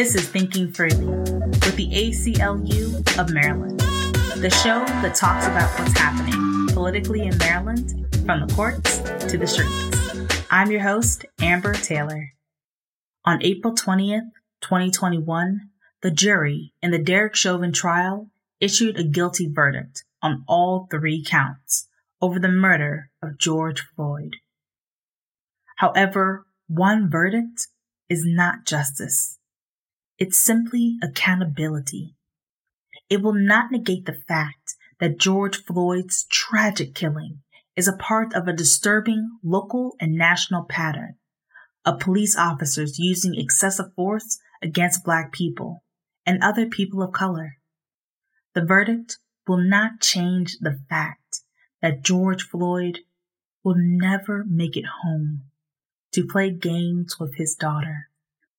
This is Thinking Freely with the ACLU of Maryland, the show that talks about what's happening politically in Maryland from the courts to the streets. I'm your host, Amber Taylor. On April 20th, 2021, the jury in the Derek Chauvin trial issued a guilty verdict on all three counts over the murder of George Floyd. However, one verdict is not justice. It's simply accountability. It will not negate the fact that George Floyd's tragic killing is a part of a disturbing local and national pattern of police officers using excessive force against Black people and other people of color. The verdict will not change the fact that George Floyd will never make it home to play games with his daughter.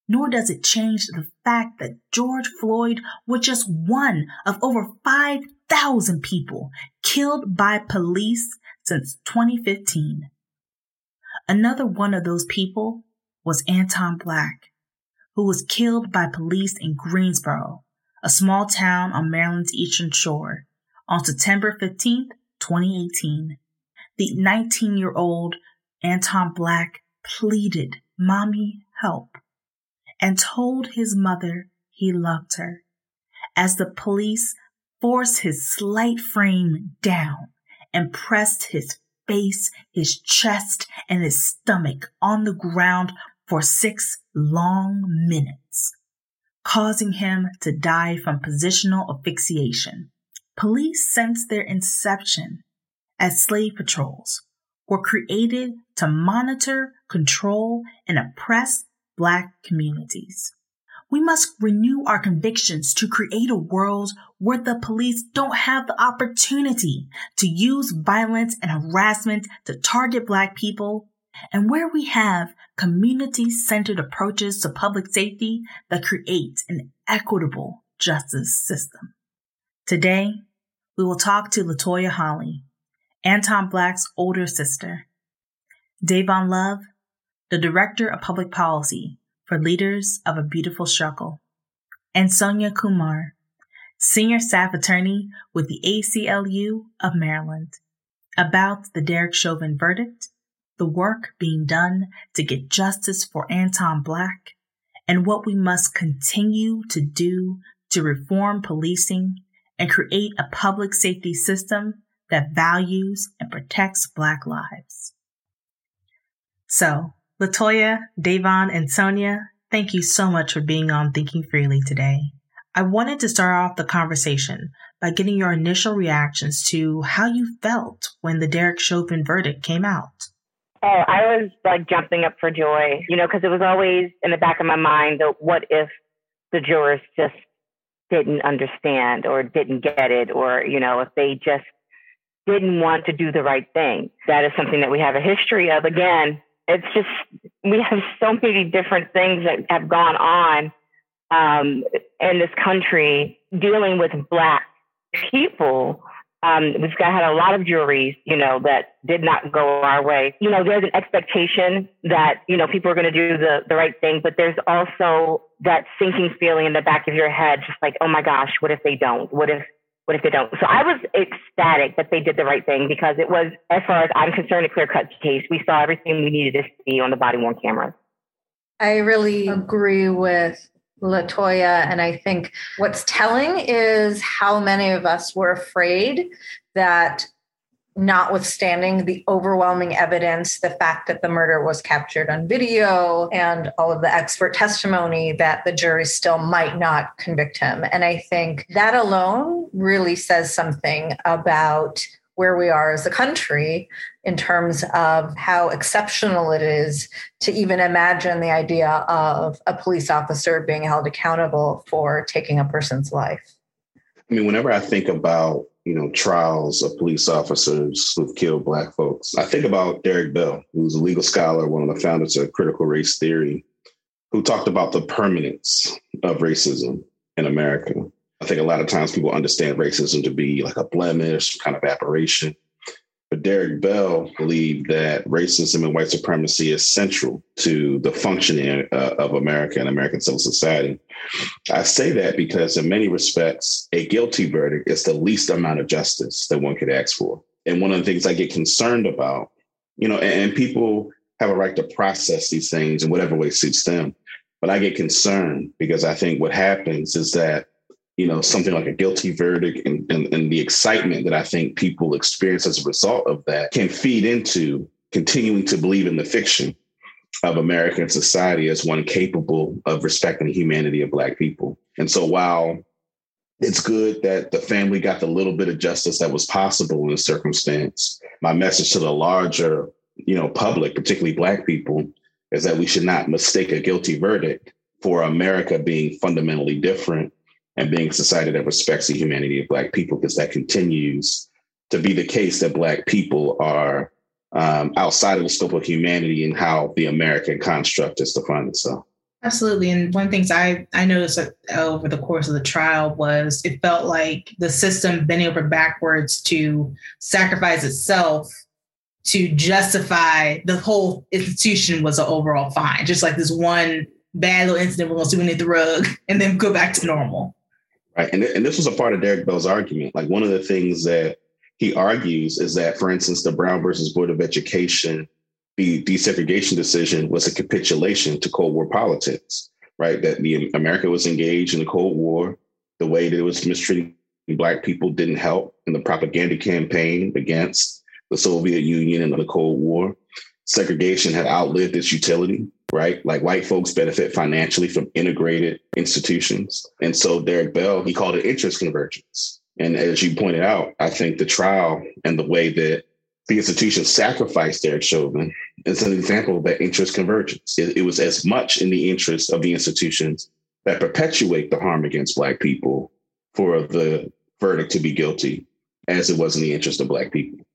Nor does it change the fact that George Floyd was just one of over 5,000 people killed by police since 2015. Another one of those people was Anton Black, who was killed by police in Greensboro, a small town on Maryland's eastern shore, on September 15, 2018. The 19 year old Anton Black pleaded, Mommy, help, and told his mother he loved her. As the police forced his slight frame down and pressed his face, his chest, and his stomach on the ground for six long minutes, causing him to die from positional asphyxiation. Police, since their inception as slave patrols, were created to monitor, control, and oppress Black communities. We must renew our convictions to create a world where the police don't have the opportunity to use violence and harassment to target Black people, and where we have community centered approaches to public safety that create an equitable justice system. Today, we will talk to Latoya Holley, Anton Black's older sister, Dayvon Love, the Director of Public Policy for Leaders of a Beautiful Struggle, and Sonia Kumar, Senior Staff Attorney with the ACLU of Maryland, about the Derek Chauvin verdict, the work being done to get justice for Anton Black, and what we must continue to do to reform policing and create a public safety system that values and protects Black lives. So, Latoya, Dayvon, and Sonia, thank you so much for being on Thinking Freely today. I wanted to start off the conversation by getting your initial reactions to how you felt when the Derek Chauvin verdict came out. Oh, I was like jumping up for joy, you know, because it was always in the back of my mind that what if the jurors just didn't understand or didn't get it, or, you know, if they just didn't want to do the right thing. That is something that we have a history of. Again, it's just we have so many different things that have gone on um, in this country dealing with black people. Um, we've got had a lot of juries, you know, that did not go our way. You know, there's an expectation that you know people are going to do the the right thing, but there's also that sinking feeling in the back of your head, just like, oh my gosh, what if they don't? What if what if they don't? So I was ecstatic that they did the right thing because it was, as far as I'm concerned, a clear cut case. We saw everything we needed to see on the body worn cameras. I really agree with Latoya. And I think what's telling is how many of us were afraid that notwithstanding the overwhelming evidence, the fact that the murder was captured on video and all of the expert testimony, that the jury still might not convict him. And I think that alone really says something about where we are as a country in terms of how exceptional it is to even imagine the idea of a police officer being held accountable for taking a person's life. I mean, whenever I think about you know, trials of police officers who've killed Black folks. I think about Derek Bell, who's a legal scholar, one of the founders of critical race theory, who talked about the permanence of racism in America. I think a lot of times people understand racism to be like a blemish, kind of aberration. But Derek Bell believed that racism and white supremacy is central to the functioning uh, of America and American civil society. I say that because, in many respects, a guilty verdict is the least amount of justice that one could ask for. And one of the things I get concerned about, you know, and, and people have a right to process these things in whatever way suits them. But I get concerned because I think what happens is that you know, something like a guilty verdict and, and, and, the excitement that I think people experience as a result of that can feed into continuing to believe in the fiction of American society as one capable of respecting the humanity of Black people. And so while it's good that the family got the little bit of justice that was possible in the circumstance, my message to the larger, you know, public, particularly Black people, is that we should not mistake a guilty verdict for America being fundamentally different and being a society that respects the humanity of Black people, because that continues to be the case that Black people are um, outside of the scope of humanity and how the American construct is defined itself. Absolutely. And one of the things I, I noticed over the course of the trial was it felt like the system bending over backwards to sacrifice itself to justify the whole institution was an overall fine. Just like this one bad little incident, we're going to sweep underneath the rug and then go back to normal. Right. And, and this was a part of Derek Bell's argument. Like one of the things that he argues is that, for instance, the Brown versus Board of Education, the desegregation decision was a capitulation to Cold War politics, right? That the America was engaged in the Cold War, the way that it was mistreating Black people didn't help in the propaganda campaign against the Soviet Union and the Cold War. Segregation had outlived its utility right? Like white folks benefit financially from integrated institutions. And so Derek Bell, he called it interest convergence. And as you pointed out, I think the trial and the way that the institution sacrificed Derek Chauvin is an example of that interest convergence. It, it was as much in the interest of the institutions that perpetuate the harm against Black people for the verdict to be guilty as it was in the interest of Black people.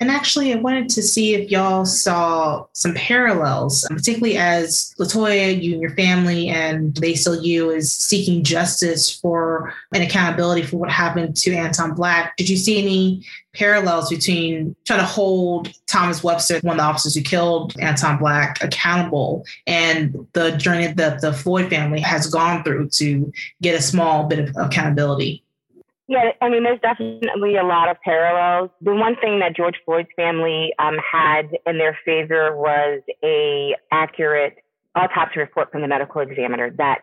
And actually, I wanted to see if y'all saw some parallels, um, particularly as Latoya, you and your family, and They Still You is seeking justice for and accountability for what happened to Anton Black. Did you see any parallels between trying to hold Thomas Webster, one of the officers who killed Anton Black, accountable, and the journey that the Floyd family has gone through to get a small bit of accountability? Yeah, I mean, there's definitely a lot of parallels. The one thing that George Floyd's family um, had in their favor was a accurate autopsy report from the medical examiner that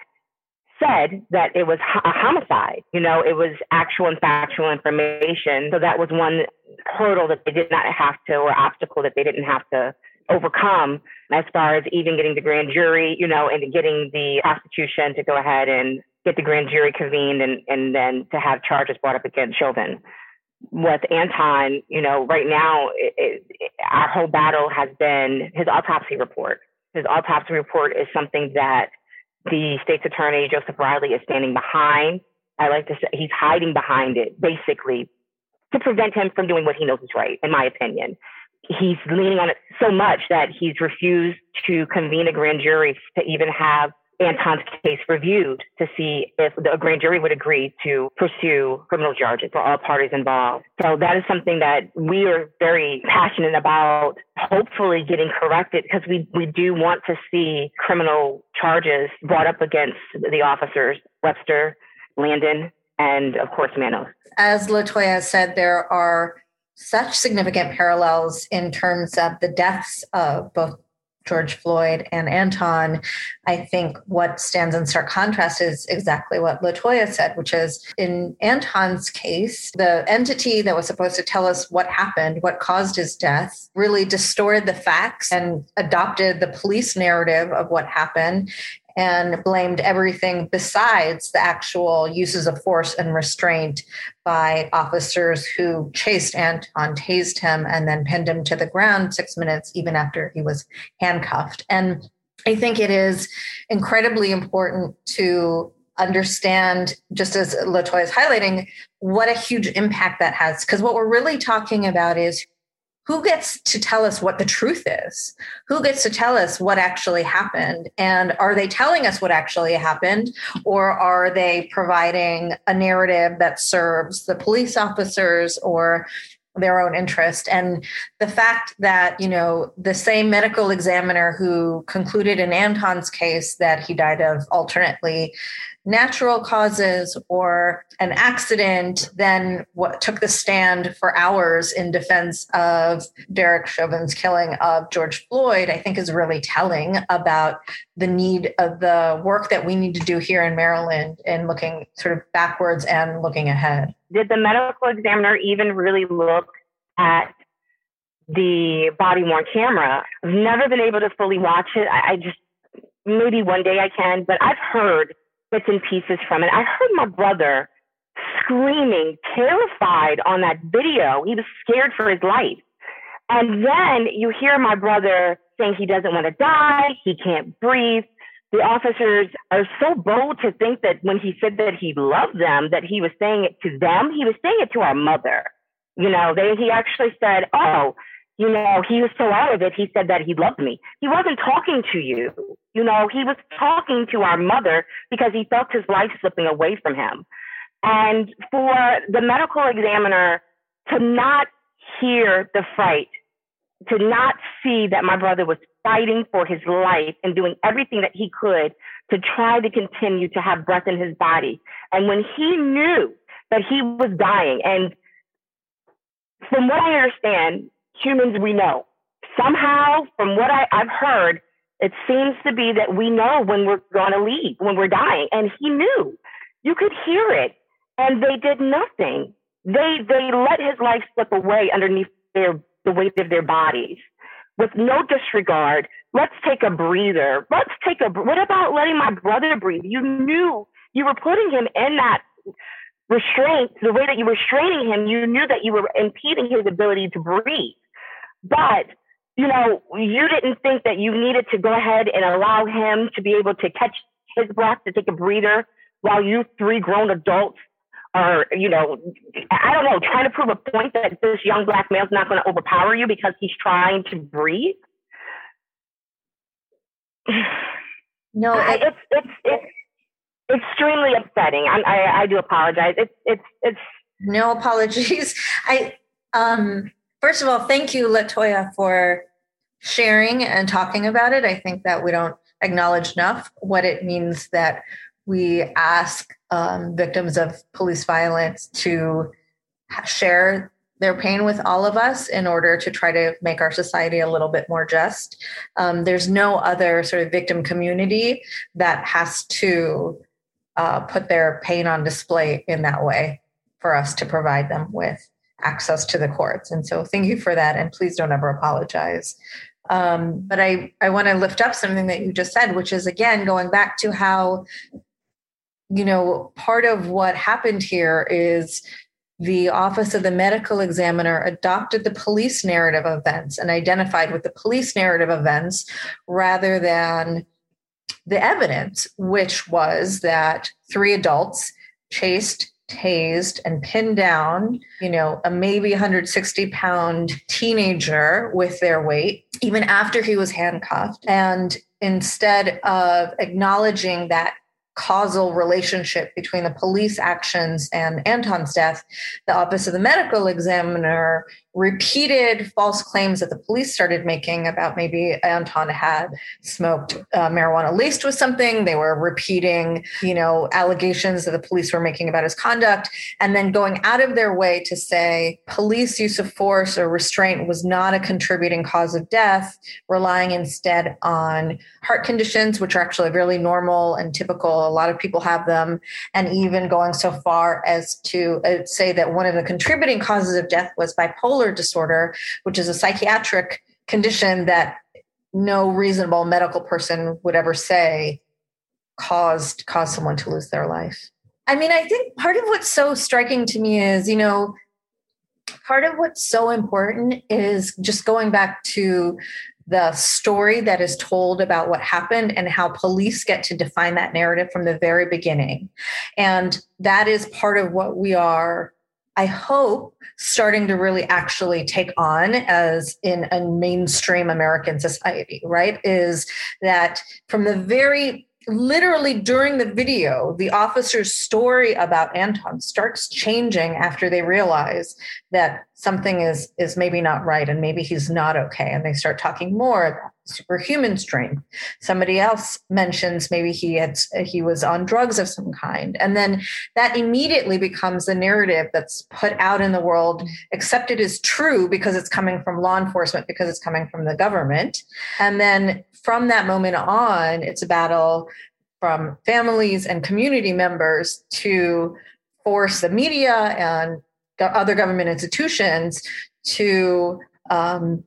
said that it was a homicide. You know, it was actual and factual information. So that was one hurdle that they did not have to, or obstacle that they didn't have to overcome as far as even getting the grand jury, you know, and getting the prosecution to go ahead and get the grand jury convened and, and then to have charges brought up against Chauvin. With Anton, you know, right now, it, it, our whole battle has been his autopsy report. His autopsy report is something that the state's attorney, Joseph Riley, is standing behind. I like to say he's hiding behind it, basically, to prevent him from doing what he knows is right, in my opinion. He's leaning on it so much that he's refused to convene a grand jury to even have Anton's case reviewed to see if the grand jury would agree to pursue criminal charges for all parties involved. So that is something that we are very passionate about, hopefully getting corrected because we, we do want to see criminal charges brought up against the officers, Webster, Lannon, and of course Manos. As Latoya said, there are such significant parallels in terms of the deaths of both George Floyd and Anton, I think what stands in stark contrast is exactly what Latoya said, which is in Anton's case, the entity that was supposed to tell us what happened, what caused his death, really distorted the facts and adopted the police narrative of what happened and blamed everything besides the actual uses of force and restraint by officers who chased Anton, tased him, and then pinned him to the ground six minutes even after he was handcuffed. And I think it is incredibly important to understand, just as Latoya is highlighting, what a huge impact that has. Because what we're really talking about is who gets to tell us what the truth is? Who gets to tell us what actually happened? And are they telling us what actually happened? Or are they providing a narrative that serves the police officers or their own interest and the fact that you know the same medical examiner who concluded in anton's case that he died of alternately natural causes or an accident then what took the stand for hours in defense of derek chauvin's killing of george floyd i think is really telling about the need of the work that we need to do here in maryland in looking sort of backwards and looking ahead did the medical examiner even really look at the body worn camera? I've never been able to fully watch it. I, I just, maybe one day I can, but I've heard bits and pieces from it. I heard my brother screaming, terrified on that video. He was scared for his life. And then you hear my brother saying he doesn't want to die, he can't breathe the officers are so bold to think that when he said that he loved them, that he was saying it to them. He was saying it to our mother. You know, they, he actually said, Oh, you know, he was so out of it. He said that he loved me. He wasn't talking to you. You know, he was talking to our mother because he felt his life slipping away from him. And for the medical examiner to not hear the fight, to not see that my brother was fighting for his life and doing everything that he could to try to continue to have breath in his body. And when he knew that he was dying, and from what I understand, humans we know. Somehow, from what I, have heard, it seems to be that we know when we're going to leave, when we're dying. And he knew. You could hear it. And they did nothing. They they let his life slip away underneath their the weight of their bodies with no disregard. Let's take a breather. Let's take a, what about letting my brother breathe? You knew you were putting him in that restraint, the way that you were restraining him, you knew that you were impeding his ability to breathe. But, you know, you didn't think that you needed to go ahead and allow him to be able to catch his breath, to take a breather, while you three grown adults are, you know, I don't know, trying to prove a point that this young black male's not going to overpower you because he's trying to breathe. No, it, it's it's it's extremely upsetting. I, I I do apologize. It's it's it's no apologies. I um first of all, thank you, Latoya, for sharing and talking about it. I think that we don't acknowledge enough what it means that we ask um, victims of police violence to share their pain with all of us in order to try to make our society a little bit more just. Um, there's no other sort of victim community that has to uh, put their pain on display in that way for us to provide them with access to the courts. And so thank you for that. And please don't ever apologize. Um, but I, I want to lift up something that you just said, which is again going back to how you know, part of what happened here is the Office of the Medical Examiner adopted the police narrative events and identified with the police narrative events rather than the evidence, which was that three adults chased, tased, and pinned down, you know, a maybe 160 pound teenager with their weight, even after he was handcuffed. And instead of acknowledging that causal relationship between the police actions and Anton's death, the Office of the Medical Examiner repeated false claims that the police started making about maybe Anton had smoked uh, marijuana laced with something. They were repeating, you know, allegations that the police were making about his conduct, and then going out of their way to say police use of force or restraint was not a contributing cause of death, relying instead on heart conditions, which are actually really normal and typical. A lot of people have them, and even going so far as to uh, say that one of the contributing causes of death was bipolar bipolar disorder, which is a psychiatric condition that no reasonable medical person would ever say caused caused someone to lose their life. I mean, I think part of what's so striking to me is, you know, part of what's so important is just going back to the story that is told about what happened and how police get to define that narrative from the very beginning. And that is part of what we are I hope starting to really actually take on as in a mainstream American society, right? Is that from the very literally during the video, the officer's story about Anton starts changing after they realize that something is is maybe not right and maybe he's not okay. And they start talking more superhuman strength. Somebody else mentions maybe he had he was on drugs of some kind. And then that immediately becomes the narrative that's put out in the world, accepted as true because it's coming from law enforcement, because it's coming from the government. And then from that moment on, it's a battle from families and community members to force the media and other government institutions to um,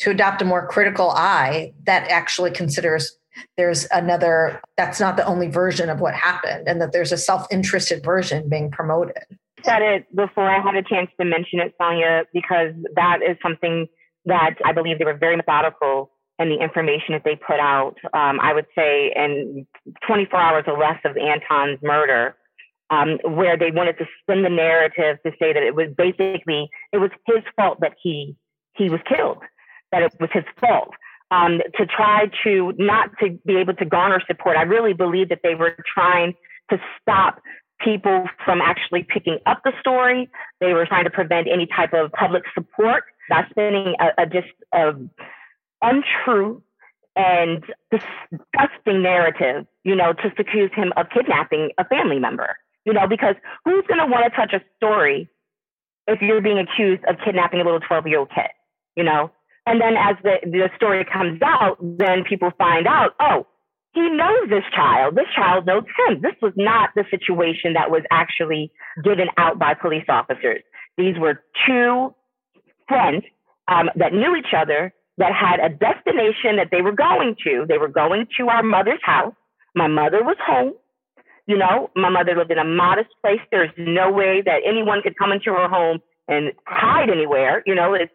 to adopt a more critical eye that actually considers there's another that's not the only version of what happened and that there's a self-interested version being promoted said it before i had a chance to mention it sonia because that is something that i believe they were very methodical in the information that they put out. Um, I would say in 24 hours or less of Anton's murder, um, where they wanted to spin the narrative to say that it was basically it was his fault that he he was killed, that it was his fault. Um, to try to not to be able to garner support. I really believe that they were trying to stop people from actually picking up the story. They were trying to prevent any type of public support by spinning a, a just a untrue and disgusting narrative, you know, to accuse him of kidnapping a family member, you know, because who's going to want to touch a story if you're being accused of kidnapping a little 12 year old kid, you know? And then as the, the story comes out, then people find out, oh, he knows this child. This child knows him. This was not the situation that was actually given out by police officers. These were two friends um, that knew each other that had a destination that they were going to. They were going to our mother's house. My mother was home. You know, my mother lived in a modest place. There's no way that anyone could come into her home and hide anywhere. You know, it's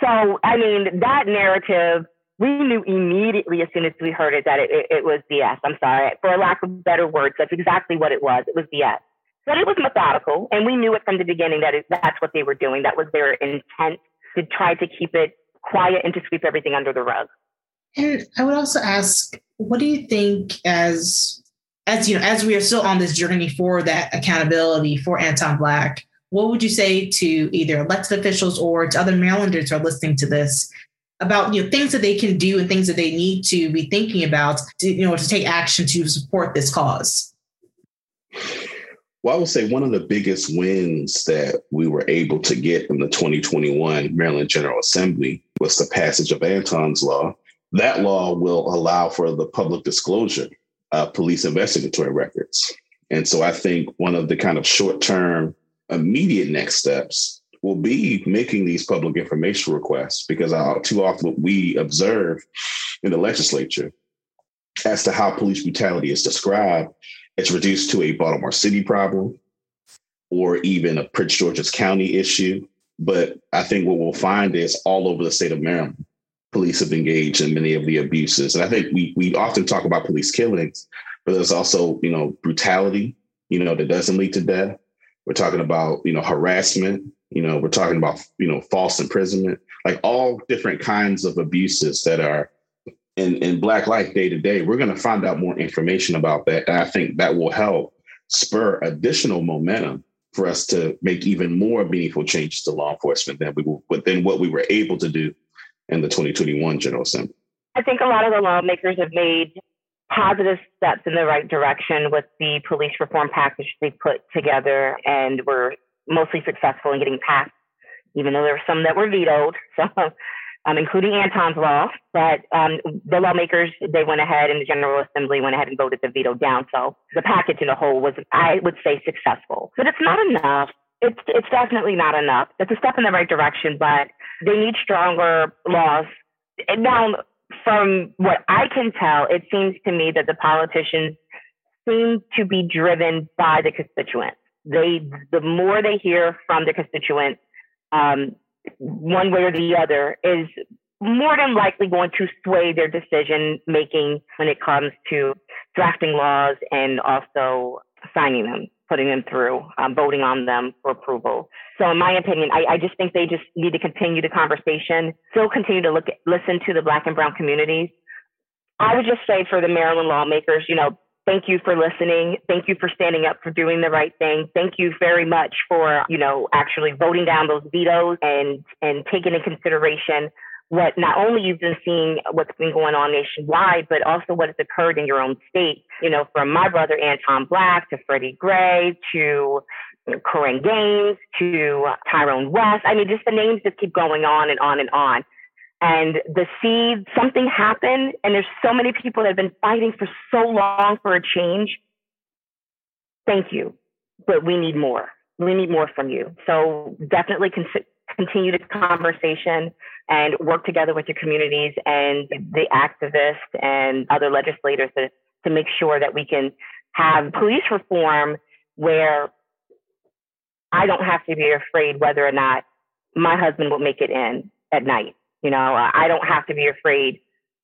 so. I mean, that narrative we knew immediately as soon as we heard it that it, it, it was BS. I'm sorry, for lack of better words, that's exactly what it was. It was BS. But it was methodical, and we knew it from the beginning that it, that's what they were doing. That was their intent to try to keep it quiet and to sweep everything under the rug. And I would also ask, what do you think as as you know, as we are still on this journey for that accountability for Anton Black, what would you say to either elected officials or to other Marylanders who are listening to this about you know things that they can do and things that they need to be thinking about to, you know to take action to support this cause? Well, I would say one of the biggest wins that we were able to get from the 2021 Maryland General Assembly was the passage of Anton's Law. That law will allow for the public disclosure of police investigatory records. And so I think one of the kind of short term, immediate next steps will be making these public information requests because uh, too often what we observe in the legislature as to how police brutality is described it's reduced to a Baltimore City problem or even a Prince George's County issue. But I think what we'll find is all over the state of Maryland, police have engaged in many of the abuses. And I think we we often talk about police killings, but there's also, you know, brutality, you know, that doesn't lead to death. We're talking about, you know, harassment, you know, we're talking about, you know, false imprisonment, like all different kinds of abuses that are in, in Black life day to day, we're going to find out more information about that. And I think that will help spur additional momentum for us to make even more meaningful changes to law enforcement than we than what we were able to do in the 2021 General Assembly. I think a lot of the lawmakers have made positive steps in the right direction with the police reform package they put together and were mostly successful in getting passed, even though there were some that were vetoed. So um, including Anton's law, but um, the lawmakers, they went ahead and the General Assembly went ahead and voted the veto down. So the package in a whole was, I would say, successful. But it's not enough. It's, it's definitely not enough. It's a step in the right direction, but they need stronger laws. Now, from what I can tell, it seems to me that the politicians seem to be driven by the constituents. They, the more they hear from the constituents, um, one way or the other is more than likely going to sway their decision making when it comes to drafting laws and also signing them, putting them through, um, voting on them for approval. So, in my opinion, I, I, just think they just need to continue the conversation, still continue to look, listen to the Black and Brown communities. I would just say for the Maryland lawmakers, you know, Thank you for listening. Thank you for standing up for doing the right thing. Thank you very much for, you know, actually voting down those vetoes and and taking into consideration what not only you've been seeing what's been going on nationwide, but also what has occurred in your own state. You know, from my brother Anton Black to Freddie Gray to Korryn Gaines to Tyrone West. I mean, just the names just keep going on and on and on. And the see something happened, and there's so many people that have been fighting for so long for a change. Thank you, but we need more. We need more from you. So definitely con- continue this conversation and work together with your communities and the activists and other legislators to, to make sure that we can have police reform where I don't have to be afraid whether or not my husband will make it in at night. You know, I don't have to be afraid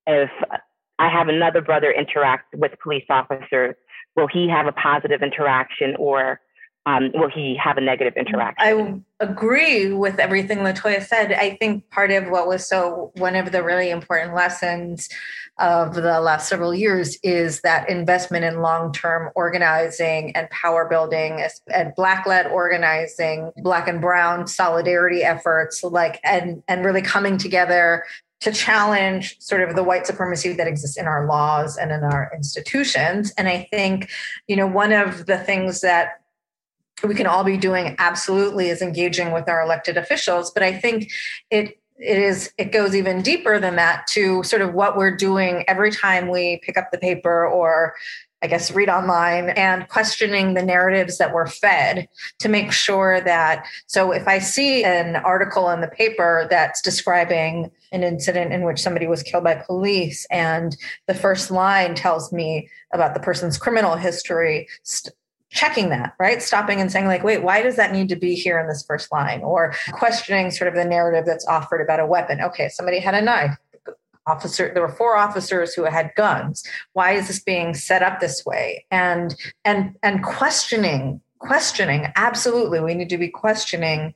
if I have another brother interact with police officers. Will he have a positive interaction or um, will he have a negative interaction? I agree with everything Latoya said. I think part of what was so one of the really important lessons of the last several years is that investment in long-term organizing and power building and black-led organizing, black and brown solidarity efforts, like and and really coming together to challenge sort of the white supremacy that exists in our laws and in our institutions. And I think, you know, one of the things that we can all be doing absolutely is engaging with our elected officials but i think it it is it goes even deeper than that to sort of what we're doing every time we pick up the paper or I guess read online and questioning the narratives that we're fed to make sure that so if I see an article in the paper that's describing an incident in which somebody was killed by police and the first line tells me about the person's criminal history checking that, right? Stopping and saying, like, wait, why does that need to be here in this first line? Or questioning sort of the narrative that's offered about a weapon. Okay, somebody had a knife. Officer, there were four officers who had guns. Why is this being set up this way? And and and questioning, questioning, absolutely. We need to be questioning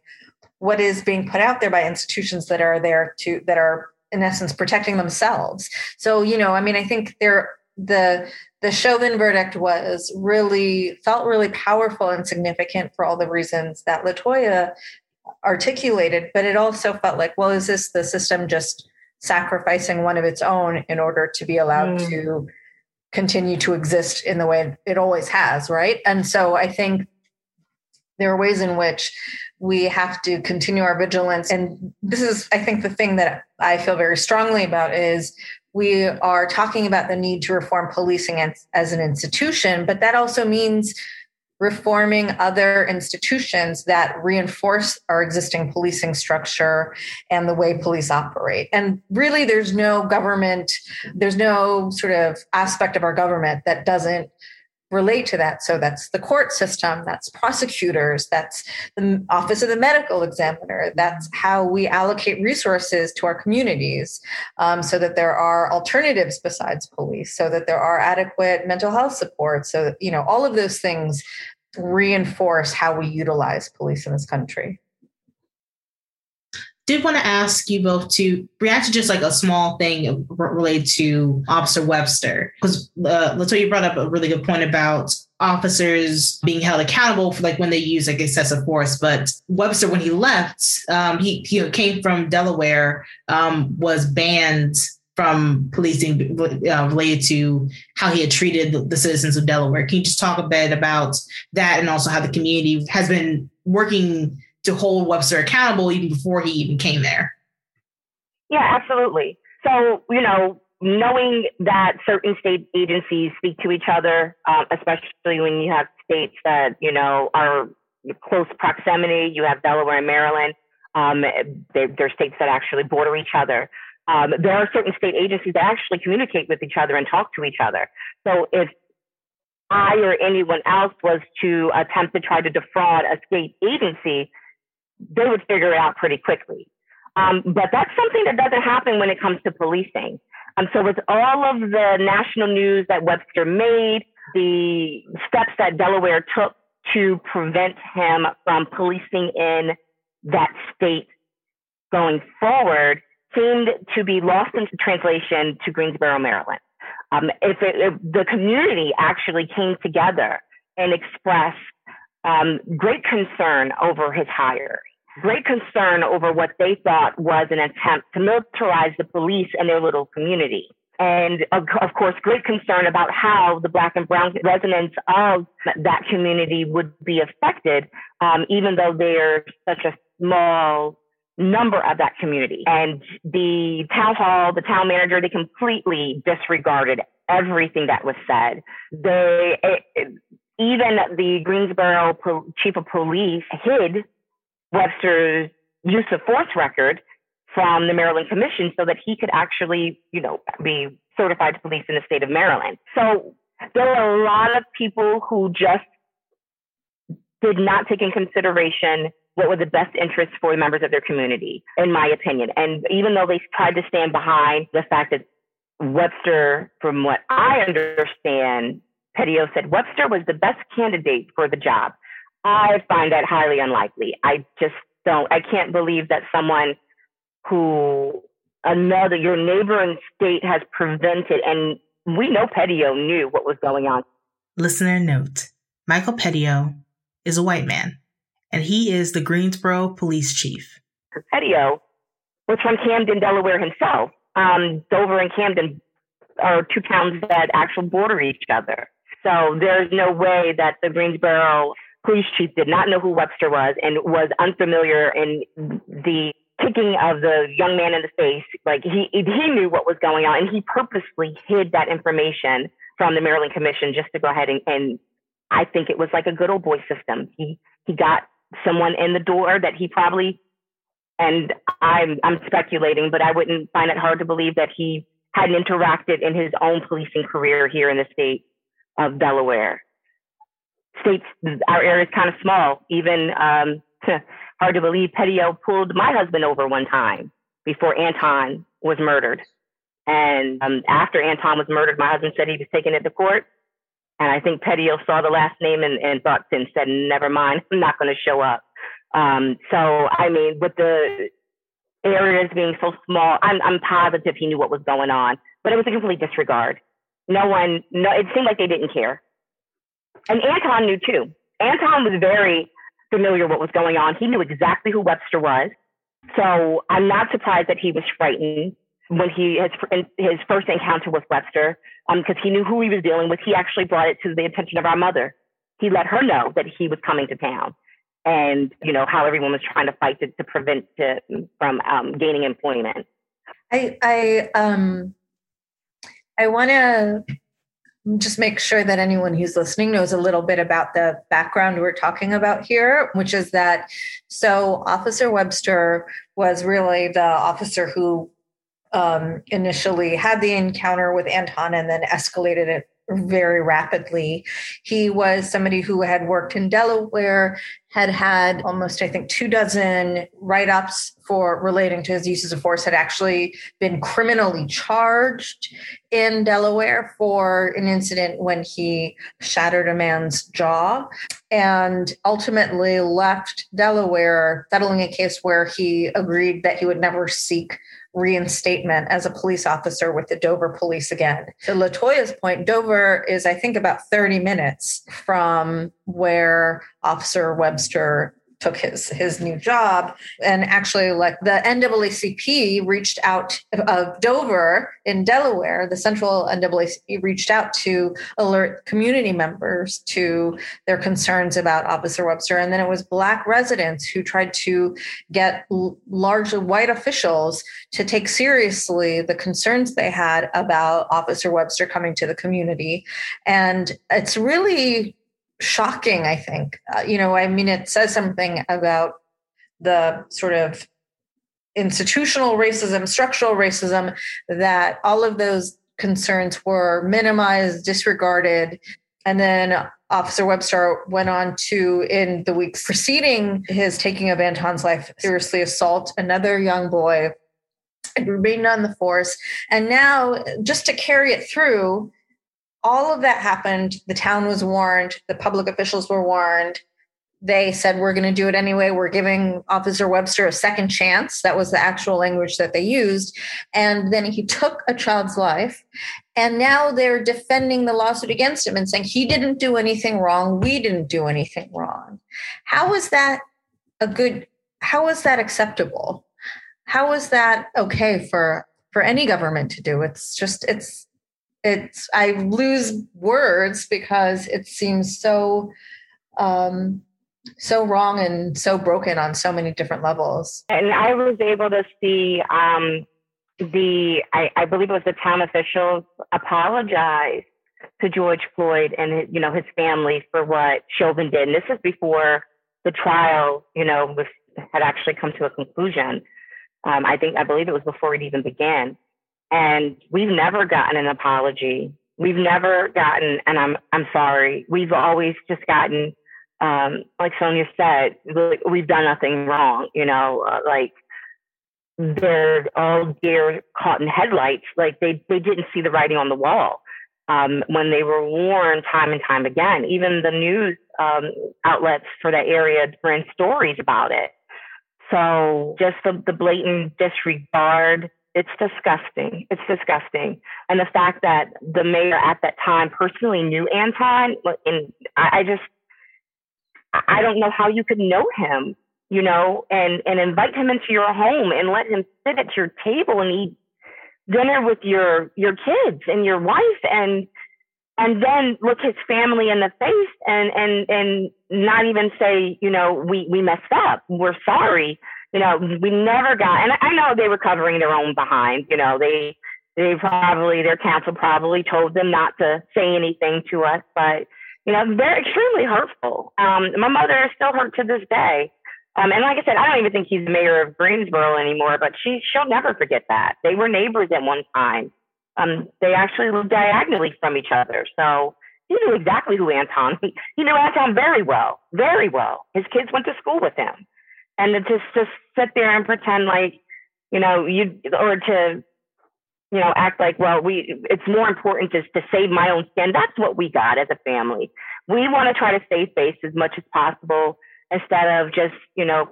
what is being put out there by institutions that are there to that are in essence protecting themselves. So, you know, I mean, I think there the the Chauvin verdict was really felt really powerful and significant for all the reasons that Latoya articulated, but it also felt like, well, is this the system just sacrificing one of its own in order to be allowed mm. to continue to exist in the way it always has, right? And so I think there are ways in which we have to continue our vigilance. And this is, I think, the thing that I feel very strongly about is we are talking about the need to reform policing as, as, an institution, but that also means reforming other institutions that reinforce our existing policing structure and the way police operate. And really, there's no government, there's no sort of aspect of our government that doesn't relate to that. So that's the court system, that's prosecutors, that's the office of the medical examiner, that's how we allocate resources to our communities um, so that there are alternatives besides police, so that there are adequate mental health support. So, that, you know, all of those things reinforce how we utilize police in this country did want to ask you both to react to just like a small thing related to Officer Webster, because let's uh, Latoya brought up a really good point about officers being held accountable for like when they use like excessive force. But Webster, when he left, um, he, he came from Delaware, um, was banned from policing uh, related to how he had treated the, citizens of Delaware. Can you just talk a bit about that and also how the community has been working to hold Webster accountable even before he even came there. Yeah, absolutely. So, you know, knowing that certain state agencies speak to each other, um, especially when you have states that, you know, are close proximity, you have Delaware and Maryland, um, they're, they're, states that actually border each other. Um, there are certain state agencies that actually communicate with each other and talk to each other. So if I or anyone else was to attempt to try to defraud a state agency, they would figure it out pretty quickly. Um, but that's something that doesn't happen when it comes to policing. Um, so with all of the national news that Webster made, the steps that Delaware took to prevent him from policing in that state going forward seemed to be lost in translation to Greensboro, Maryland. Um, if, it, if the community actually came together and expressed um, great concern over his hire, great concern over what they thought was an attempt to militarize the police and their little community. And of, course, great concern about how the black and brown residents of that community would be affected, um, even though they're such a small number of that community. And the town hall, the town manager, they completely disregarded everything that was said. They, it, even the Greensboro chief of police hid Webster's use of force record from the Maryland Commission so that he could actually, you know, be certified to police in the state of Maryland. So there were a lot of people who just did not take in consideration what were the best interests for the members of their community, in my opinion. And even though they tried to stand behind the fact that Webster, from what I understand, Petyo said Webster was the best candidate for the job. I find that highly unlikely. I just don't, I can't believe that someone who another, your neighboring state has prevented, and we know Petyo knew what was going on. Listener note Michael Petyo is a white man, and he is the Greensboro police chief. Petyo was from Camden, Delaware himself. Um, Dover and Camden are two towns that actually border each other. So there's no way that the Greensboro police chief did not know who Webster was and was unfamiliar in the kicking of the young man in the face. Like he he knew what was going on, and he purposely hid that information from the Maryland Commission just to go ahead and, and I think it was like a good old boy system. He he got someone in the door that he probably and I'm I'm speculating, but I wouldn't find it hard to believe that he hadn't interacted in his own policing career here in the state of Delaware. States, our area is kind of small. Even um, hard to believe, Petyo pulled my husband over one time before Anton was murdered. And um, after Anton was murdered, my husband said he was taking it to court. And I think Petyo saw the last name and, and and said, never mind, I'm not going to show up. Um, so, I mean, with the areas being so small, I'm, I'm positive he knew what was going on, but it was a complete disregard. No one, no, it seemed like they didn't care. And Anton knew too. Anton was very familiar what was going on. He knew exactly who Webster was. So I'm not surprised that he was frightened when he his his first encounter with Webster, because um, he knew who he was dealing with. He actually brought it to the attention of our mother. He let her know that he was coming to town, and you know how everyone was trying to fight to, to prevent to, from um, gaining employment. I I um I want to just make sure that anyone who's listening knows a little bit about the background we're talking about here, which is that so Officer Webster was really the officer who um, initially had the encounter with Anton and then escalated it very rapidly. He was somebody who had worked in Delaware, had had almost, I think, two dozen write ups for relating to his uses of force, had actually been criminally charged in Delaware for an incident when he shattered a man's jaw and ultimately left Delaware, settling a case where he agreed that he would never seek reinstatement as a police officer with the Dover police again. To Latoya's point, Dover is, I think, about 30 minutes from where Officer Webster took his his new job. And actually like the NAACP reached out of Dover in Delaware the central NAACP reached out to alert community members to their concerns about Officer Webster. And then it was black residents who tried to get largely white officials to take seriously the concerns they had about Officer Webster coming to the community. And it's really shocking, I think. Uh, you know, I mean, it says something about the sort of institutional racism, structural racism, that all of those concerns were minimized, disregarded. And then Officer Webster went on to, in the weeks preceding his taking of Anton's life, seriously assault another young boy and remained on the force. And now, just to carry it through, all of that happened. The town was warned, the public officials were warned. they said we're going to do it anyway. We're giving officer webster a second chance. That was the actual language that they used. And then he took a child's life. And now they're defending the lawsuit against him and saying he didn't do anything wrong. We didn't do anything wrong. How is that a good how is that acceptable? How is that okay for for any government to do? It's just it's it's i lose words because it seems so um so wrong and so broken on so many different levels. And I was able to see um, the, I, I, believe it was the town officials apologize to George Floyd and you know his family for what Chauvin did. And this is before the trial, you know, was had actually come to a conclusion. Um, I think I believe it was before it even began. And we've never gotten an apology. We've never gotten, and I'm I'm sorry. We've always just gotten um, like Sonia said, we've done nothing wrong, you know, uh, like they're all deer caught in headlights. Like they, they didn't see the writing on the wall. Um, when they were warned time and time again, even the news um, outlets for that area ran stories about it. So just the, the blatant disregard, it's disgusting. It's disgusting. And the fact that the mayor at that time personally knew Anton, and I, I just, I don't know how you could know him, you know, and, and invite him into your home and let him sit at your table and eat dinner with your, your kids and your wife and, and then look his family in the face and, and, and not even say, you know, we, we messed up. We're sorry. You know, we never got, and I know they were covering their own behind, you know, they, they probably, their counsel probably told them not to say anything to us, but, you know, they're extremely hurtful. Um, my mother is still hurt to this day. Um, and like I said, I don't even think he's mayor of Greensboro anymore, but she she'll never forget that. They were neighbors at one time. Um, they actually lived diagonally from each other. So he knew exactly who Anton. He, he knew Anton very well, very well. His kids went to school with him, and to just just sit there and pretend like, you know, you or to you know, act like, well, we, it's more important just to save my own skin. That's what we got as a family. We want to try to save face as much as possible instead of just, you know,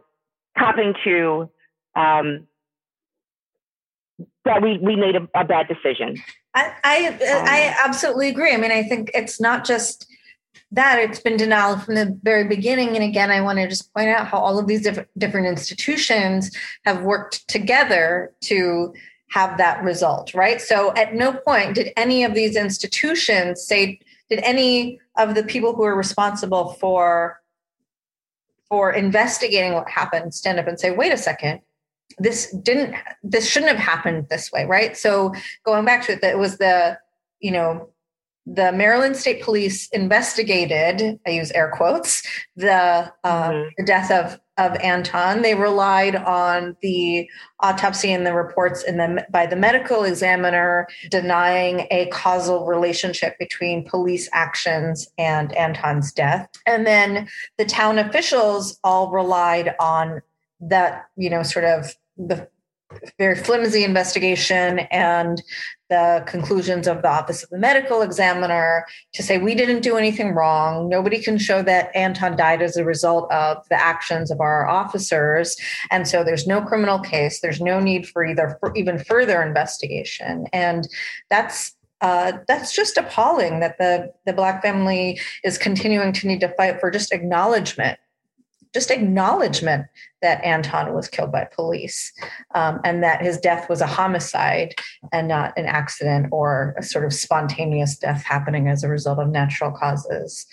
copping to, um, that we, we made a, a bad decision. I, I, um, I absolutely agree. I mean, I think it's not just that it's been denial from the very beginning. And again, I want to just point out how all of these different, institutions have worked together to have that result, right? So at no point did any of these institutions say, did any of the people who are responsible for for investigating what happened stand up and say, wait a second, this didn't this shouldn't have happened this way, right? So going back to it, that was the, you know, the Maryland State Police investigated, I use air quotes, the, uh, mm-hmm. the death of of Anton. They relied on the autopsy and the reports in the, by the medical examiner denying a causal relationship between police actions and Anton's death. And then the town officials all relied on that, you know, sort of the very flimsy investigation and the conclusions of the office of the medical examiner to say we didn't do anything wrong. Nobody can show that anton died as a result of the actions of our officers. And so there's no criminal case. There's no need for either for even further investigation. And that's uh, that's just appalling that the the black family is continuing to need to fight for just acknowledgement just acknowledgement that Anton was killed by police um, and that his death was a homicide and not an accident or a sort of spontaneous death happening as a result of natural causes.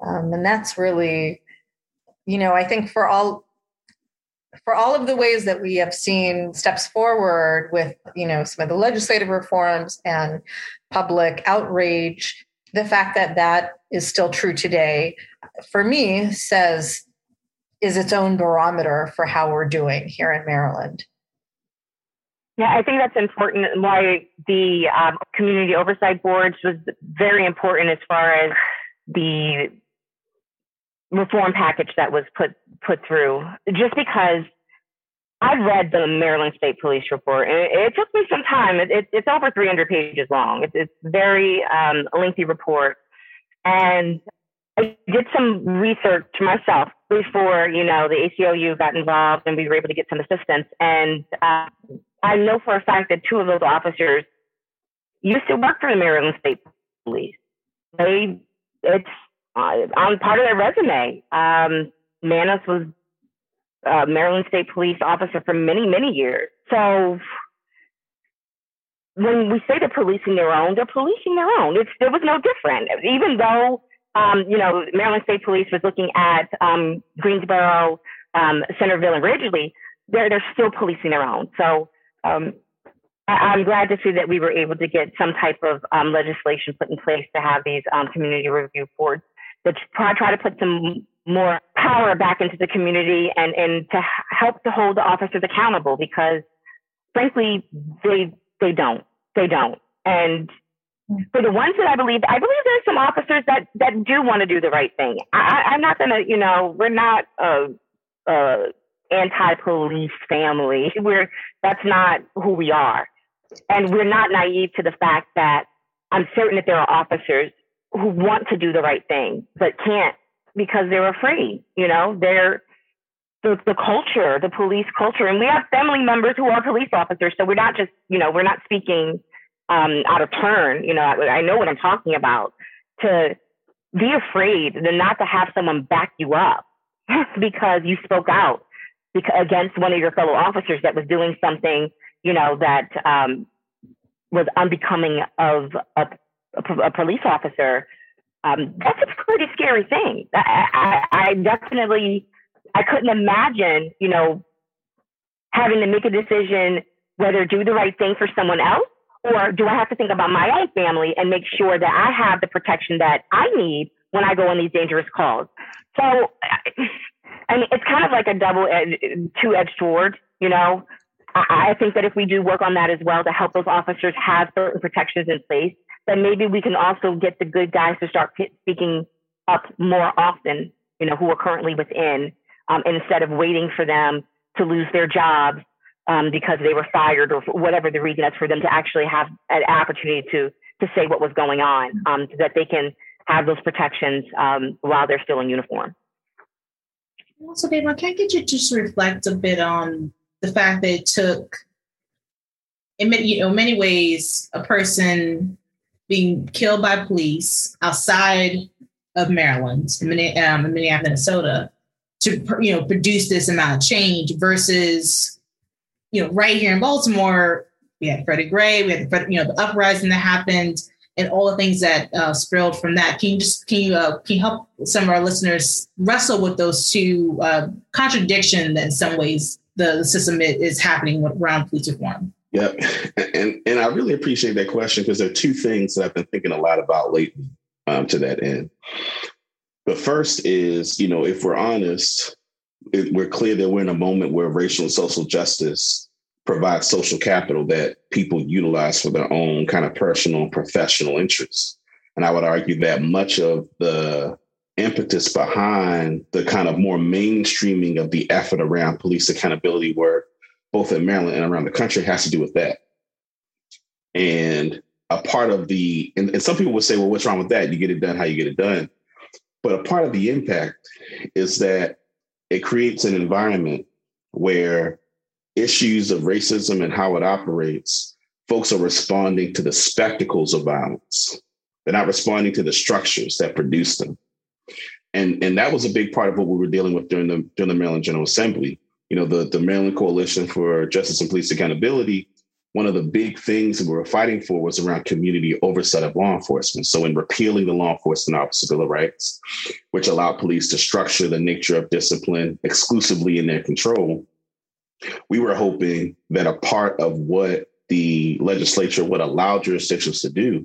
Um, and that's really, you know, I think for all for all of the ways that we have seen steps forward with, you know, some of the legislative reforms and public outrage, the fact that that is still true today, for me, says is its own barometer for how we're doing here in Maryland. Yeah, I think that's important. Why the um, community oversight boards was very important as far as the reform package that was put put through. Just because I've read the Maryland State Police report, and it, it took me some time. It, it, it's over 300 pages long. It's, it's very um, lengthy report, and I did some research myself before, you know, the ACLU got involved and we were able to get some assistance. And uh, I know for a fact that two of those officers used to work for the Maryland State Police. They, it's uh, on part of their resume. Um, Manos was a Maryland State Police officer for many, many years. So when we say they're policing their own, they're policing their own. It's, there was no different. Even though, um, you know, Maryland State Police was looking at um, Greensboro, um, Centreville, and Ridgely, they're, they're still policing their own. So um, I, am glad to see that we were able to get some type of um, legislation put in place to have these um, community review boards that try, try to put some more power back into the community and, and to help to hold the officers accountable because frankly, they, they don't, they don't. And Mm-hmm. for the ones that I believe, I believe there's some officers that, that do want to do the right thing. I, I'm not going to, you know, we're not a, a anti-police family. We're, that's not who we are. And we're not naive to the fact that I'm certain that there are officers who want to do the right thing, but can't because they're afraid. You know, they're the, the culture, the police culture. And we have family members who are police officers. So we're not just, you know, we're not speaking um, out of turn. You know, I, I know what I'm talking about. To be afraid, then not to have someone back you up because you spoke out because, against one of your fellow officers that was doing something, you know, that um, was unbecoming of a, a, a police officer um, that's a pretty scary thing. I, I, I definitely, I couldn't imagine, you know, having to make a decision whether do the right thing for someone else or do I have to think about my own family and make sure that I have the protection that I need when I go on these dangerous calls. So, I mean, it's kind of like a double two-edged sword, you know. I, I think that if we do work on that as well to help those officers have certain protections in place, then maybe we can also get the good guys to start speaking up more often, you know, who are currently within, um, instead of waiting for them to lose their jobs um, because they were fired or whatever the reason is for them to actually have an opportunity to to say what was going on, um, so that they can have those protections um, while they're still in uniform. Also, Dave, can I get you to just reflect a bit on the fact that it took, in many, you know, many ways, a person being killed by police outside of Maryland, in um, Minneapolis, Minnesota, to you know produce this amount of change versus you know right here in Baltimore, we had Freddie Gray, we had the, you know the uprising that happened, and all the things that uh, spilled from that. Can you just can you uh, can you help some of our listeners wrestle with those two uh, contradiction that in some ways the, the system is happening around police reform? Yep. And and I really appreciate that question because there are two things that I've been thinking a lot about lately um, to that end. The first is, you know, if we're honest, it, we're clear that we're in a moment where racial and social justice provides social capital that people utilize for their own kind of personal and professional interests. And I would argue that much of the impetus behind the kind of more mainstreaming of the effort around police accountability work both in Maryland and around the country has to do with that. And a part of the, and, and some people would say, well, what's wrong with that? You get it done how you get it done. But a part of the impact is that it creates an environment where issues of racism and how it operates, folks are responding to the spectacles of violence. They're not responding to the structures that produce them. And, and that was a big part of what we were dealing with during the, during the Maryland General Assembly you know, the, the Maryland Coalition for Justice and Police Accountability, one of the big things we were fighting for was around community oversight of law enforcement. So, in repealing the Law Enforcement Officer Bill of Rights, which allowed police to structure the nature of discipline exclusively in their control, we were hoping that a part of what the legislature would allow jurisdictions to do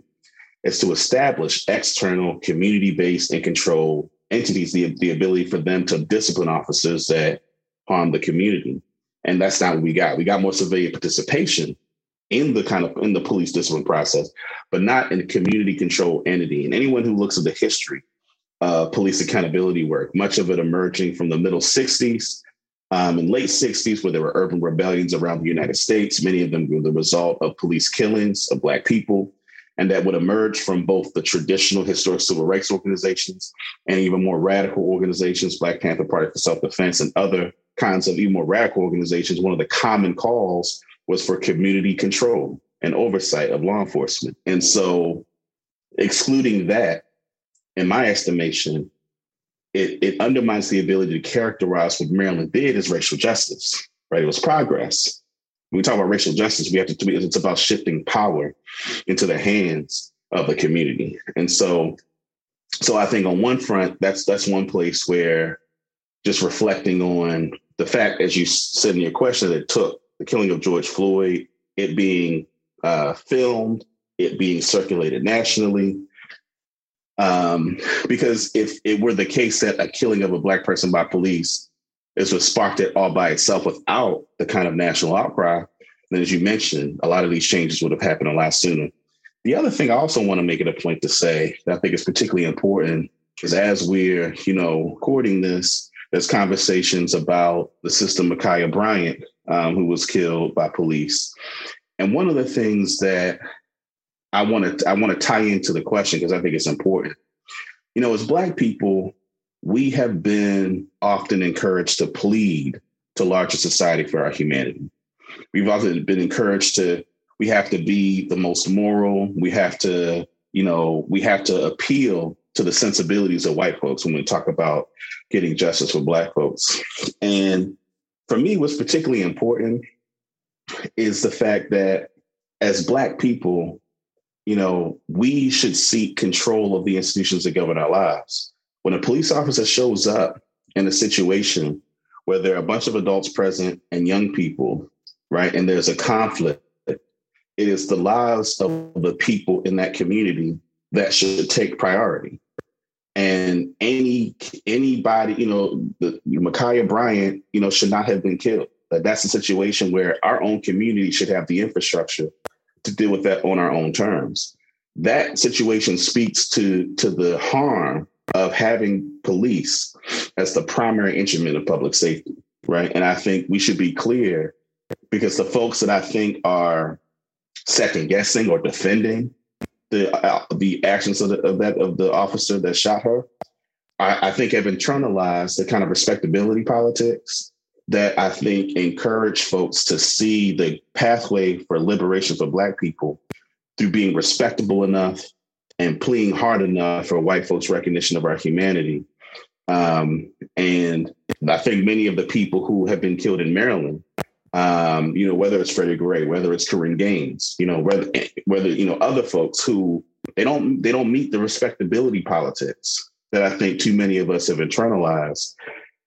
is to establish external community based and controlled entities, the, the ability for them to discipline officers that harm the community. And that's not what we got. We got more civilian participation in the kind of in the police discipline process, but not in a community control entity. And anyone who looks at the history of police accountability work, much of it emerging from the middle 60s um, and late 60s, where there were urban rebellions around the United States, many of them were the result of police killings of Black people. and that would emerge from both the traditional historic civil rights organizations and even more radical organizations, Black Panther Party for Self Defense, and other kinds of even more radical organizations. One of the common calls was for community control and oversight of law enforcement. And so, excluding that, in my estimation, it, it undermines the ability to characterize what Maryland did as racial justice, right? It was progress. When we talk about racial justice, we have to, be it's about shifting power into the hands of the community. And so, so I think on one front, that's that's one place where just reflecting on the fact, as you said in your question, that it took the killing of George Floyd, it being uh, filmed, it being circulated nationally, um, because if it were the case that a killing of a black person by police is what sparked it all by itself without the kind of national outcry, then as you mentioned, a lot of these changes would have happened a lot sooner. The other thing I also want to make it a point to say that I think is particularly important is as we're, you know, recording this, there's conversations about the sister Ma'Khia Bryant, um, who was killed by police. And one of the things that I want to I want to tie into the question because I think it's important. You know, as Black people, we have been often encouraged to plead to larger society for our humanity. We've often been encouraged to we have to be the most moral. We have to, you know, we have to appeal to the sensibilities of white folks when we talk about getting justice for Black folks. And for me, what's particularly important is the fact that as Black people, you know, we should seek control of the institutions that govern our lives. When a police officer shows up in a situation where there are a bunch of adults present and young people, right, and there's a conflict, it is the lives of the people in that community that should take priority. And any anybody, you know, the Ma'Khia Bryant, you know, should not have been killed. That's a situation where our own community should have the infrastructure to deal with that on our own terms. That situation speaks to, to the harm of having police as the primary instrument of public safety, right? And I think we should be clear because the folks that I think are second guessing or defending the uh, the actions of, the, of, that of the officer that shot her, I, I think have internalized the kind of respectability politics that I think encourage folks to see the pathway for liberation for Black people through being respectable enough and pleading hard enough for white folks' recognition of our humanity. Um, and I think many of the people who have been killed in Maryland, um, you know, whether it's Freddie Gray, whether it's Korryn Gaines, you know, whether whether you know other folks who they don't they don't meet the respectability politics that I think too many of us have internalized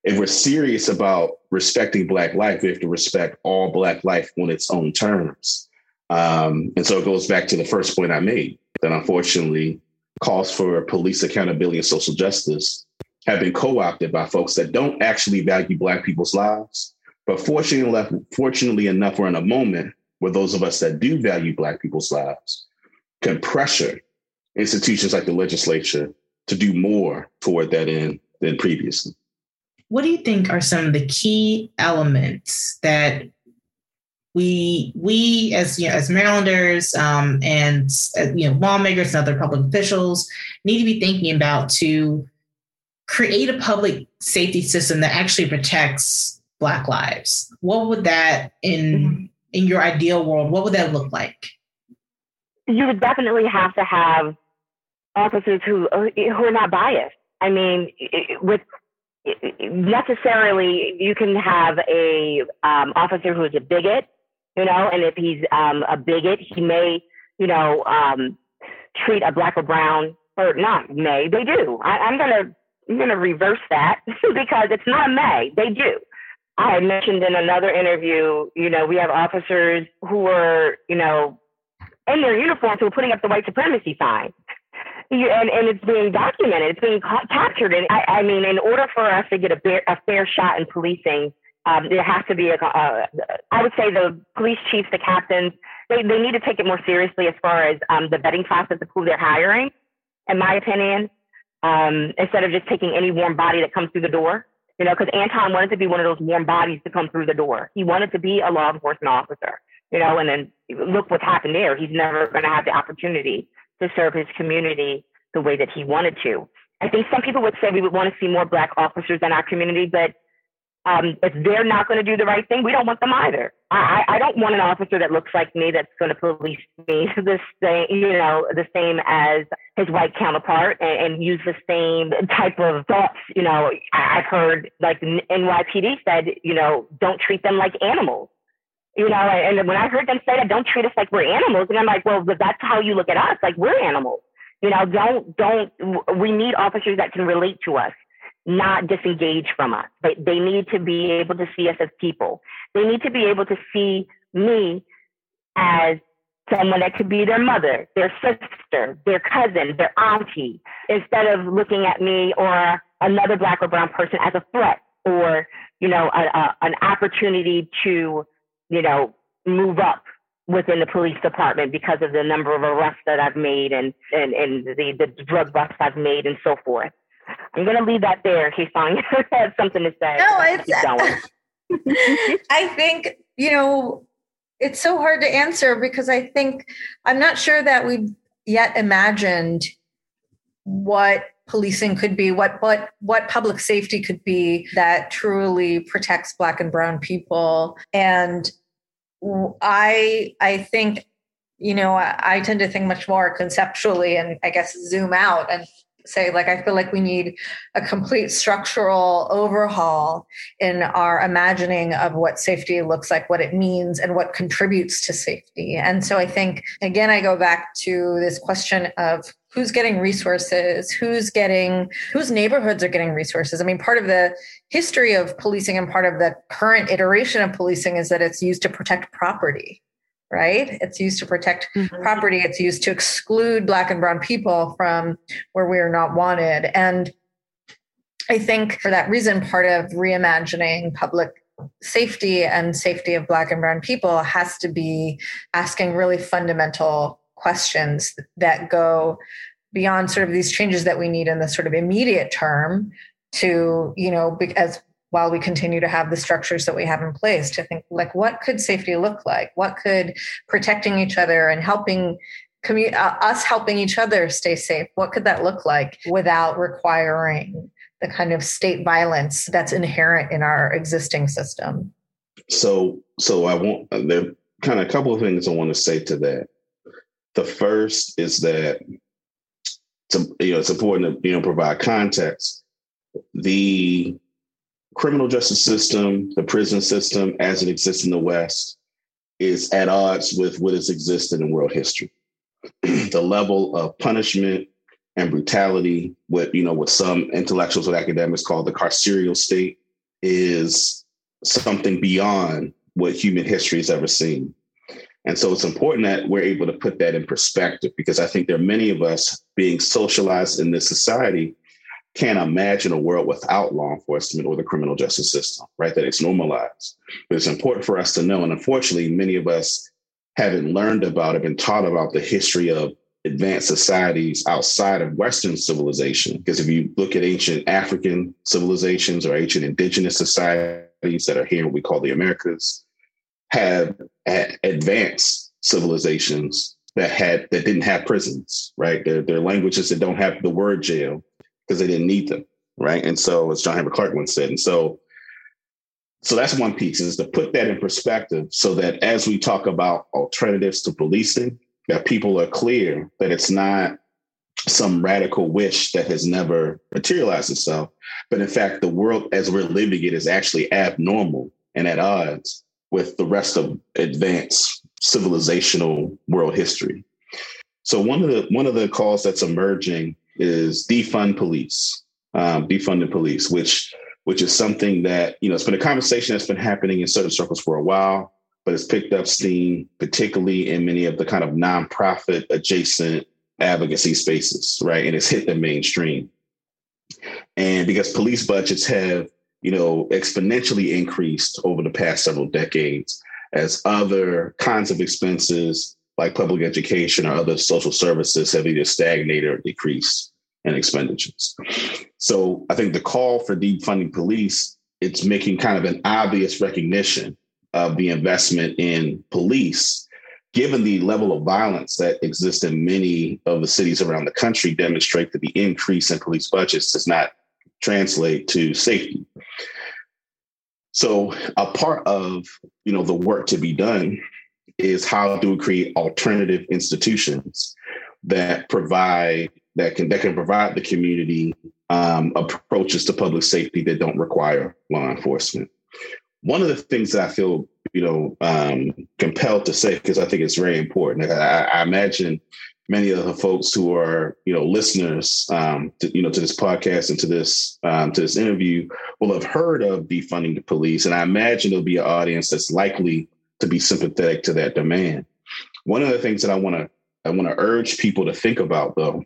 if we're serious about respecting Black life, we have to respect all Black life on its own terms. Um, and so it goes back to the first point I made that unfortunately calls for police accountability and social justice have been co-opted by folks that don't actually value Black people's lives. But fortunately enough, fortunately enough, we're in a moment where those of us that do value Black people's lives can pressure institutions like the legislature to do more toward that end than previously. What do you think are some of the key elements that we we as you know, as Marylanders um, and uh, you know lawmakers and other public officials need to be thinking about to create a public safety system that actually protects Black lives? What would that in in your ideal world? What would that look like? You would definitely have to have officers who who are not biased. I mean, with necessarily you can have a um, officer who's a bigot, you know, and if he's um, a bigot, he may, you know, um, treat a black or brown or not may they do. I, I'm gonna I'm gonna reverse that because it's not may they do. I had mentioned in another interview, you know, we have officers who are, you know, in their uniforms who are putting up the white supremacy sign and, and it's being documented, it's being ca- captured. And I, I, mean, in order for us to get a, bear, a fair shot in policing, um, there has to be a, uh, I would say the police chiefs, the captains, they, they need to take it more seriously as far as um, the vetting process of who they're hiring, in my opinion, um, instead of just taking any warm body that comes through the door. You know, because Anton wanted to be one of those warm bodies to come through the door. He wanted to be a law enforcement officer. you know, and then look what's happened there. He's never going to have the opportunity to serve his community the way that he wanted to. I think some people would say we would want to see more black officers in our community, but um, if they're not going to do the right thing, we don't want them either. I, I don't want an officer that looks like me that's going to police me the same, you know, the same as his white counterpart and, and use the same type of thoughts. You know, I, I've heard like NYPD said, you know, don't treat them like animals. You know, and when I heard them say that, don't treat us like we're animals, and I'm like, well, that's how you look at us, like we're animals. You know, don't don't. We need officers that can relate to us not disengage from us. But they need to be able to see us as people. They need to be able to see me as someone that could be their mother, their sister, their cousin, their auntie, instead of looking at me or another black or brown person as a threat or, you know, a, a, an opportunity to, you know, move up within the police department because of the number of arrests that I've made and, and, and the, the drug busts I've made and so forth. I'm going to leave that there in case Sonia has something to say. No, it's. I think you know it's so hard to answer because I think I'm not sure that we've yet imagined what policing could be, what what what public safety could be that truly protects Black and Brown people. And I I think you know I, I tend to think much more conceptually and I guess zoom out and say like i feel like we need a complete structural overhaul in our imagining of what safety looks like what it means and what contributes to safety. And so i think again i go back to this question of who's getting resources who's getting whose neighborhoods are getting resources. I mean part of the history of policing and part of the current iteration of policing is that it's used to protect property right? It's used to protect mm-hmm. property. It's used to exclude Black and Brown people from where we are not wanted. And I think for that reason, part of reimagining public safety and safety of Black and Brown people has to be asking really fundamental questions that go beyond sort of these changes that we need in the sort of immediate term to you know as while we continue to have the structures that we have in place to think like what could safety look like? What could protecting each other and helping commu- uh, us helping each other stay safe what could that look like without requiring the kind of state violence that's inherent in our existing system? So so i want there are kind of a couple of things i want to say to that. The first is that it's, you know it's important to you know provide context. The criminal justice system, the prison system as it exists in the West, is at odds with what has existed in world history. the level of punishment and brutality, what you know, what some intellectuals and academics call the carceral state, is something beyond what human history has ever seen. And so it's important that we're able to put that in perspective because I think there are many of us being socialized in this society can't imagine a world without law enforcement or the criminal justice system, right? That it's normalized. But it's important for us to know. And unfortunately, many of us haven't learned about, it, been taught about the history of advanced societies outside of Western civilization. Because if you look at ancient African civilizations or ancient indigenous societies that are here, we call the Americas, have advanced civilizations that had that didn't have prisons, right? They're, they're languages that don't have the word jail because they didn't need them, right? And so, as John Henrik Clarke once said, and so, so that's one piece is to put that in perspective, so that as we talk about alternatives to policing, that people are clear that it's not some radical wish that has never materialized itself, but in fact, the world as we're living it is actually abnormal and at odds with the rest of advanced civilizational world history. So one of the one of the calls that's emerging is defund police, um, defunding police, which which is something that you know it's been a conversation that's been happening in certain circles for a while, but it's picked up steam, particularly in many of the kind of nonprofit adjacent advocacy spaces, right? And it's hit the mainstream. And because police budgets have, you know, exponentially increased over the past several decades as other kinds of expenses like public education or other social services have either stagnated or decreased in expenditures. So I think the call for defunding police, it's making kind of an obvious recognition of the investment in police, given the level of violence that exists in many of the cities around the country, demonstrate that the increase in police budgets does not translate to safety. So a part of you know the work to be done is how do we create alternative institutions that provide that can that can provide the community um, approaches to public safety that don't require law enforcement. One of the things that I feel you know um, compelled to say because I think it's very important. I, I, imagine many of the folks who are you know listeners um, to, you know to this podcast and to this um, to this interview will have heard of defunding the police, and I imagine there'll be an audience that's likely to be sympathetic to that demand. One of the things that I want to I want to urge people to think about though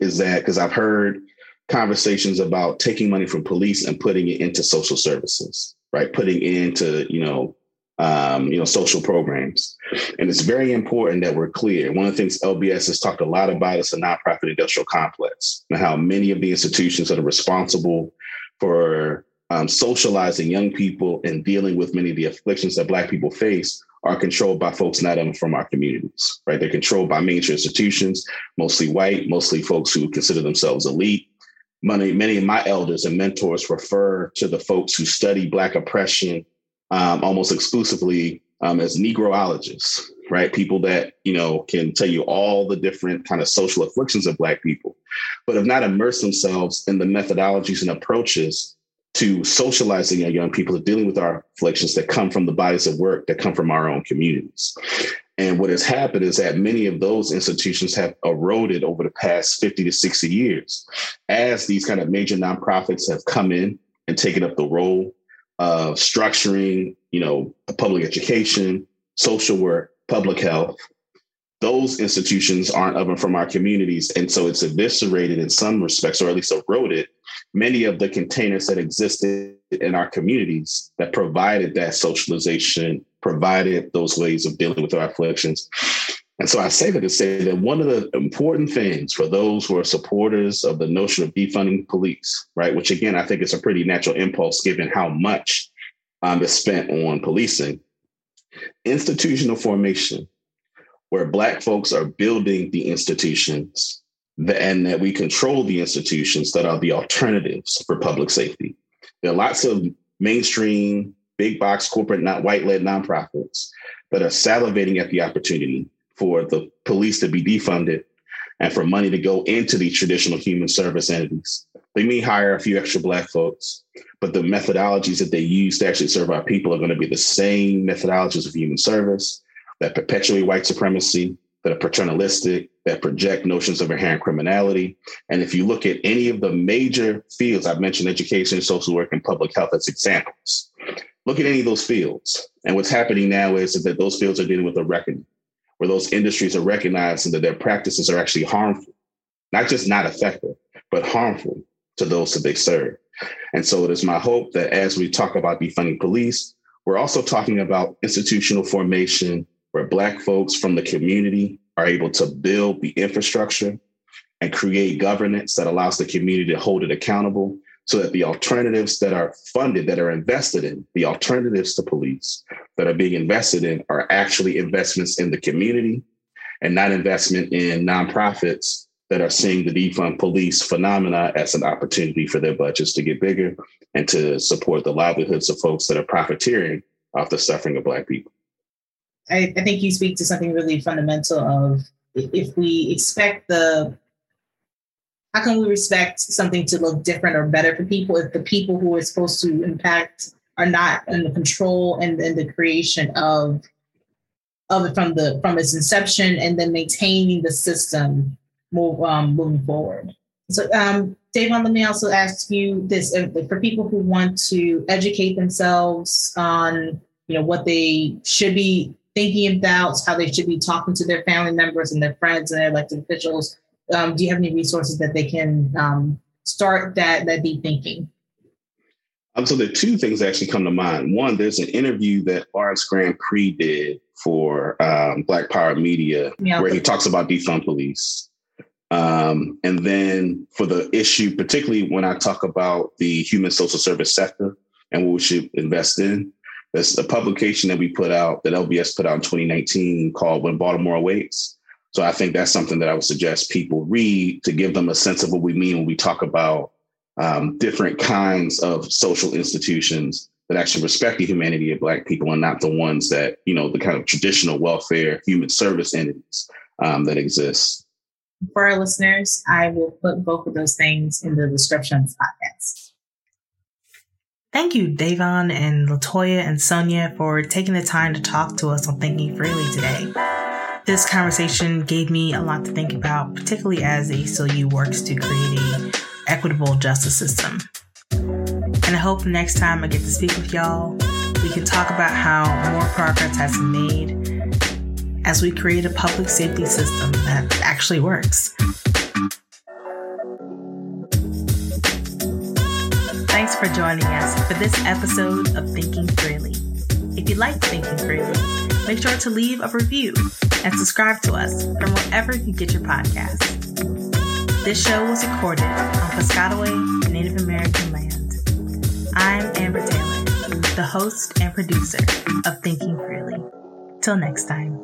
is that because I've heard conversations about taking money from police and putting it into social services, right? Putting into you know um, you know, social programs. And it's very important that we're clear. One of the things LBS has talked a lot about is the nonprofit industrial complex and how many of the institutions that are responsible for um, socializing young people and dealing with many of the afflictions that Black people face are controlled by folks not even from our communities, right? They're controlled by major institutions, mostly white, mostly folks who consider themselves elite. Many, many of my elders and mentors refer to the folks who study Black oppression um, almost exclusively um, as Negroologists, right? People that, you know, can tell you all the different kind of social afflictions of Black people, but have not immersed themselves in the methodologies and approaches to socializing our young people, to dealing with our afflictions that come from the bodies of work that come from our own communities. And what has happened is that many of those institutions have eroded over the past 50 to 60 years as these kind of major nonprofits have come in and taken up the role of structuring, you know, public education, social work, public health, those institutions aren't of and from our communities. And so it's eviscerated in some respects, or at least eroded many of the containers that existed in our communities that provided that socialization, provided those ways of dealing with our afflictions. And so I say that to say that one of the important things for those who are supporters of the notion of defunding police, right, which again, I think is a pretty natural impulse given how much um, is spent on policing, institutional formation where Black folks are building the institutions and that we control the institutions that are the alternatives for public safety. There are lots of mainstream, big box corporate, not white led nonprofits that are salivating at the opportunity for the police to be defunded and for money to go into the traditional human service entities. They may hire a few extra Black folks, but the methodologies that they use to actually serve our people are going to be the same methodologies of human service that perpetuate white supremacy, that are paternalistic, that project notions of inherent criminality. And if you look at any of the major fields, I've mentioned education, social work, and public health as examples. Look at any of those fields. And what's happening now is that those fields are dealing with a reckoning, where those industries are recognizing that their practices are actually harmful, not just not effective, but harmful to those that they serve. And so it is my hope that as we talk about defunding police, we're also talking about institutional formation where Black folks from the community are able to build the infrastructure and create governance that allows the community to hold it accountable so that the alternatives that are funded, that are invested in, the alternatives to police that are being invested in are actually investments in the community and not investment in nonprofits that are seeing the defund police phenomena as an opportunity for their budgets to get bigger and to support the livelihoods of folks that are profiteering off the suffering of Black people. I, I think you speak to something really fundamental of if we expect the how can we respect something to look different or better for people if the people who are supposed to impact are not in the control and, and the creation of of it from the from its inception and then maintaining the system move, um, moving forward. So, um, Dayvon, let me also ask you this: for people who want to educate themselves on, you know, what they should be thinking about how they should be talking to their family members and their friends and their elected officials. Um, do you have any resources that they can um, start that that deep thinking? Um, so the two things that actually come to mind. One, there's an interview that Lawrence Grandpre did for um, Black Power Media, yeah. where he talks about defund police. Um, and then for the issue, particularly when I talk about the human social service sector and what we should invest in, There's a publication that we put out that LBS put out in 2019 called When Baltimore Waits. So I think that's something that I would suggest people read to give them a sense of what we mean when we talk about um, different kinds of social institutions that actually respect the humanity of Black people and not the ones that, you know, the kind of traditional welfare, human service entities um, that exist. For our listeners, I will put both of those things in the description of this podcast. Thank you, Dayvon and Latoya and Sonia, for taking the time to talk to us on Thinking Freely today. This conversation gave me a lot to think about, particularly as the ACLU works to create a equitable justice system. And I hope next time I get to speak with y'all, we can talk about how more progress has been made as we create a public safety system that actually works. Thanks for joining us for this episode of Thinking Freely. If you like Thinking Freely, make sure to leave a review and subscribe to us from wherever you get your podcasts. This show was recorded on Piscataway Native American land. I'm Amber Taylor, the host and producer of Thinking Freely. Till next time.